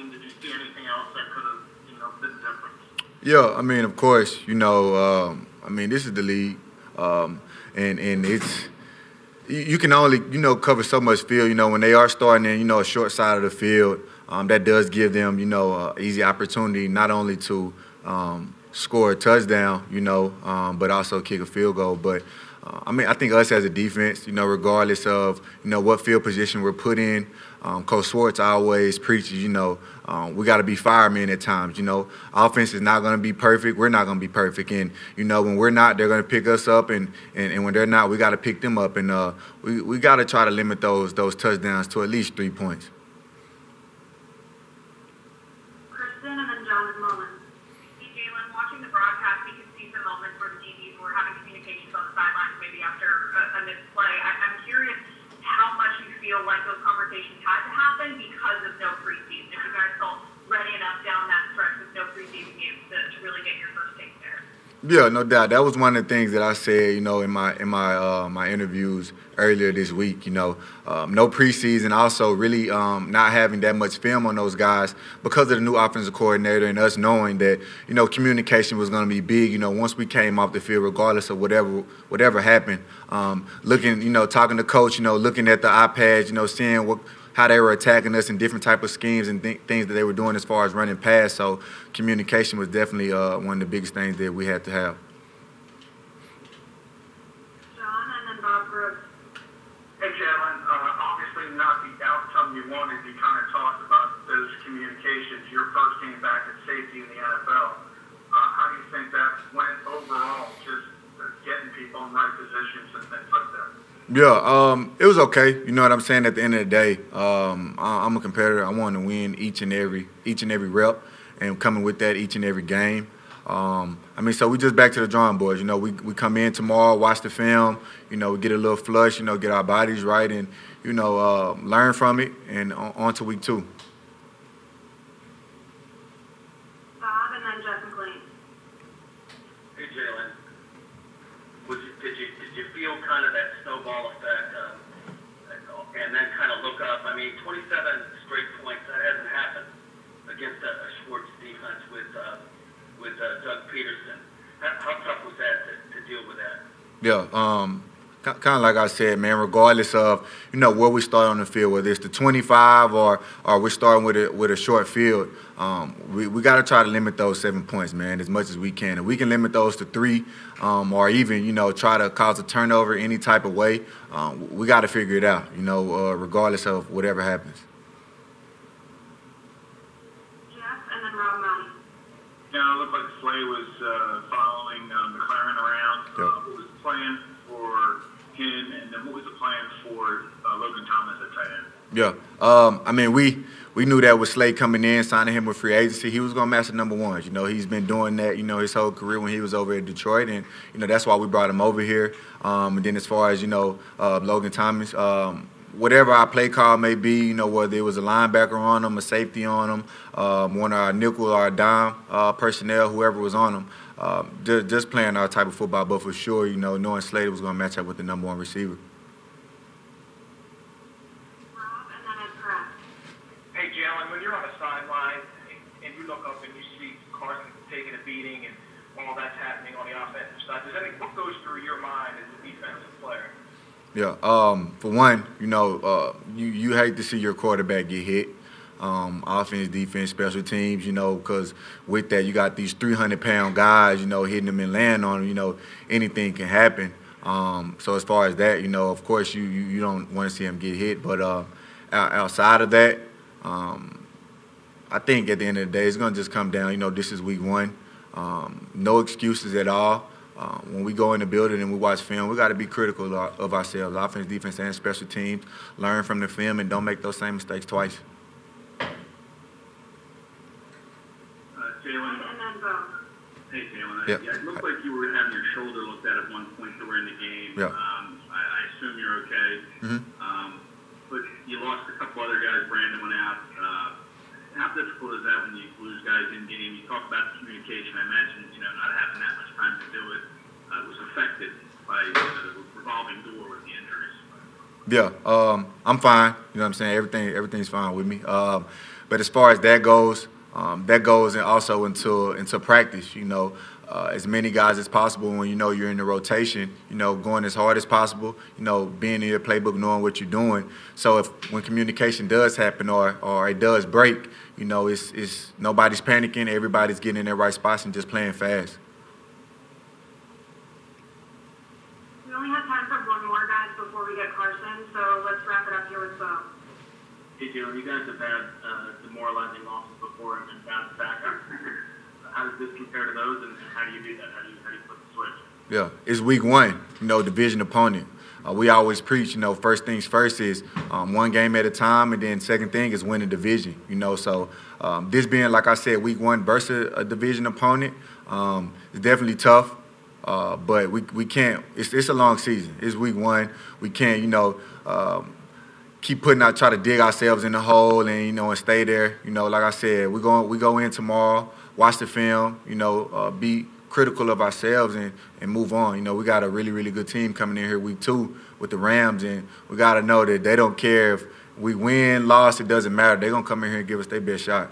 mean, did you see anything else that could have, you know, been different? Yeah, I mean, of course, you know, um, I mean, this is the league, um, and and it's you, can only you know cover so much field. You know, when they are starting in you know a short side of the field, um, that does give them you know easy opportunity not only to um, score a touchdown, you know, um, but also kick a field goal. But uh, I mean, I think us as a defense, you know, regardless of you know what field position we're put in, um, Coach Schwartz always preaches, you know, um, we got to be firemen at times. You know, offense is not going to be perfect. We're not going to be perfect, and you know, when we're not, they're going to pick us up, and, and, and when they're not, we got to pick them up, and uh, we we got to try to limit those those touchdowns to at least three points. Kristen and then John Mullins. Hey, Jalen, watching the broadcast, we could see some moments where the DBs were having communications on the sidelines, maybe after a, a missed play. I, I'm curious how much you feel like those conversations had to happen because of no preseason. If you guys felt ready enough down that stretch with no preseason games to, to really get your first take there. Yeah, no doubt. That was one of the things that I said, you know, in my in my uh, my interviews earlier this week. You know, um, no preseason, also really um, not having that much film on those guys because of the new offensive coordinator and us knowing that you know communication was going to be big. You know, once we came off the field, regardless of whatever whatever happened, um, looking, you know, talking to coach, you know, looking at the iPads, you know, seeing what how they were attacking us and different type of schemes and th- things that they were doing as far as running past. So communication was definitely uh, one of the biggest things that we had to have. John and then Bob Brooks. Hey, Jalen, uh, obviously not the outcome you wanted. You kind of talked about those communications. Your first game back at safety in the NFL. Uh, how do you think that went overall, just uh, getting people in right positions and things like that? Yeah, um, it was okay. You know what I'm saying. At the end of the day, um, I, I'm a competitor. I want to win each and every each and every rep, and coming with that each and every game. Um, I mean, so we just back to the drawing boards. You know, we we come in tomorrow, watch the film. You know, we get a little flush. You know, get our bodies right, and you know, uh, learn from it, and on, on to week two. Bob and then Jeff McLane. Hey, Jalen. Was you, did you did you feel kind of that snowball effect, um, and then kind of look up? I mean, 27 straight points that hasn't happened against a, a Schwartz defense with uh, with uh, Doug Pederson. How, how tough was that to, to deal with that? Yeah, um, kind of like I said, man. Regardless of you know where we start on the field, whether it's the 25 or or we're starting with a with a short field, um, we we got to try to limit those seven points, man, as much as we can. If we can limit those to three, um, or even you know try to cause a turnover any type of way, um, we got to figure it out. You know, uh, regardless of whatever happens. Jeff and then Rob Maaddi. Yeah, it looked like Slay was uh, him, and then what was the plan for uh, Logan Thomas at tight end? Yeah. Um, I mean, we we knew that with Slay coming in, signing him with free agency, he was going to match the number ones. You know, he's been doing that, you know, his whole career when he was over at Detroit, and you know that's why we brought him over here. Um, and then as far as you know, uh, Logan Thomas. Um, Whatever our play call may be, you know, whether it was a linebacker on them, a safety on them, um, one of our nickel or our dime uh, personnel, whoever was on them, um, just, just playing our type of football. But for sure, you know, knowing Slater was going to match up with the number one receiver. Hey, Jalen, when you're on the sideline and, you look up and you see Carson taking a beating and all that's happening on the offensive side, does any what goes through your mind as a defensive player? Yeah. Um, for one, you know, uh, you you hate to see your quarterback get hit. Um, offense, defense, special teams, you know, because with that you got these 300 pound guys, you know, hitting them and landing on them. You know, anything can happen. Um, so as far as that, you know, of course you you, you don't want to see him get hit, but uh, outside of that, um, I think at the end of the day, it's gonna just come down. You know, this is week one. Um, no excuses at all. Uh, when we go in the building and we watch film, we got to be critical of, ourselves, offense, defense, and special teams. Learn from the film and don't make those same mistakes twice. Uh, Jalen, And then Bo. Hey, Jalen. Yep. Yeah, it looked like you were having your shoulder looked at at one point during the game. Yep. Um, I, I assume you're okay. Mhm. Um, but you lost a couple other guys. Brandon went out. Uh, how difficult is that when you lose guys in game? You talk about the communication. I imagine you know not having that much time to do it uh, was affected by you know, the revolving door with the injuries. Yeah, um, I'm fine. You know what I'm saying? Everything everything's fine with me. Um, but as far as that goes, um, that goes and also into into practice. You know, uh, as many guys as possible when you know you're in the rotation. You know, going as hard as possible. You know, being in your playbook, knowing what you're doing. So if when communication does happen or or it does break, you know, it's it's nobody's panicking. Everybody's getting in their right spots and just playing fast. We only have time for one more, guys, before we get Carson, so let's wrap it up here with Bo. Hey, Jalen, you guys have had uh, demoralizing losses before and been bounced back. How does this compare to those, and how do you do that? How do you, how do you flip the switch? Yeah, it's week one, you know, division opponent. Uh, we always preach, you know, first things first is um, one game at a time, and then second thing is win the division, you know. So um, this being, like I said, week one versus a division opponent, um, it's definitely tough. Uh, but we, we can't, it's, it's a long season. It's week one. We can't, you know, um, keep putting out, try to dig ourselves in the hole and, you know, and stay there. You know, like I said, we go, we go in tomorrow, watch the film, you know, uh, be critical of ourselves and, and move on. You know, we got a really, really good team coming in here week two with the Rams, and we got to know that they don't care if we win, loss, it doesn't matter. They're going to come in here and give us their best shot.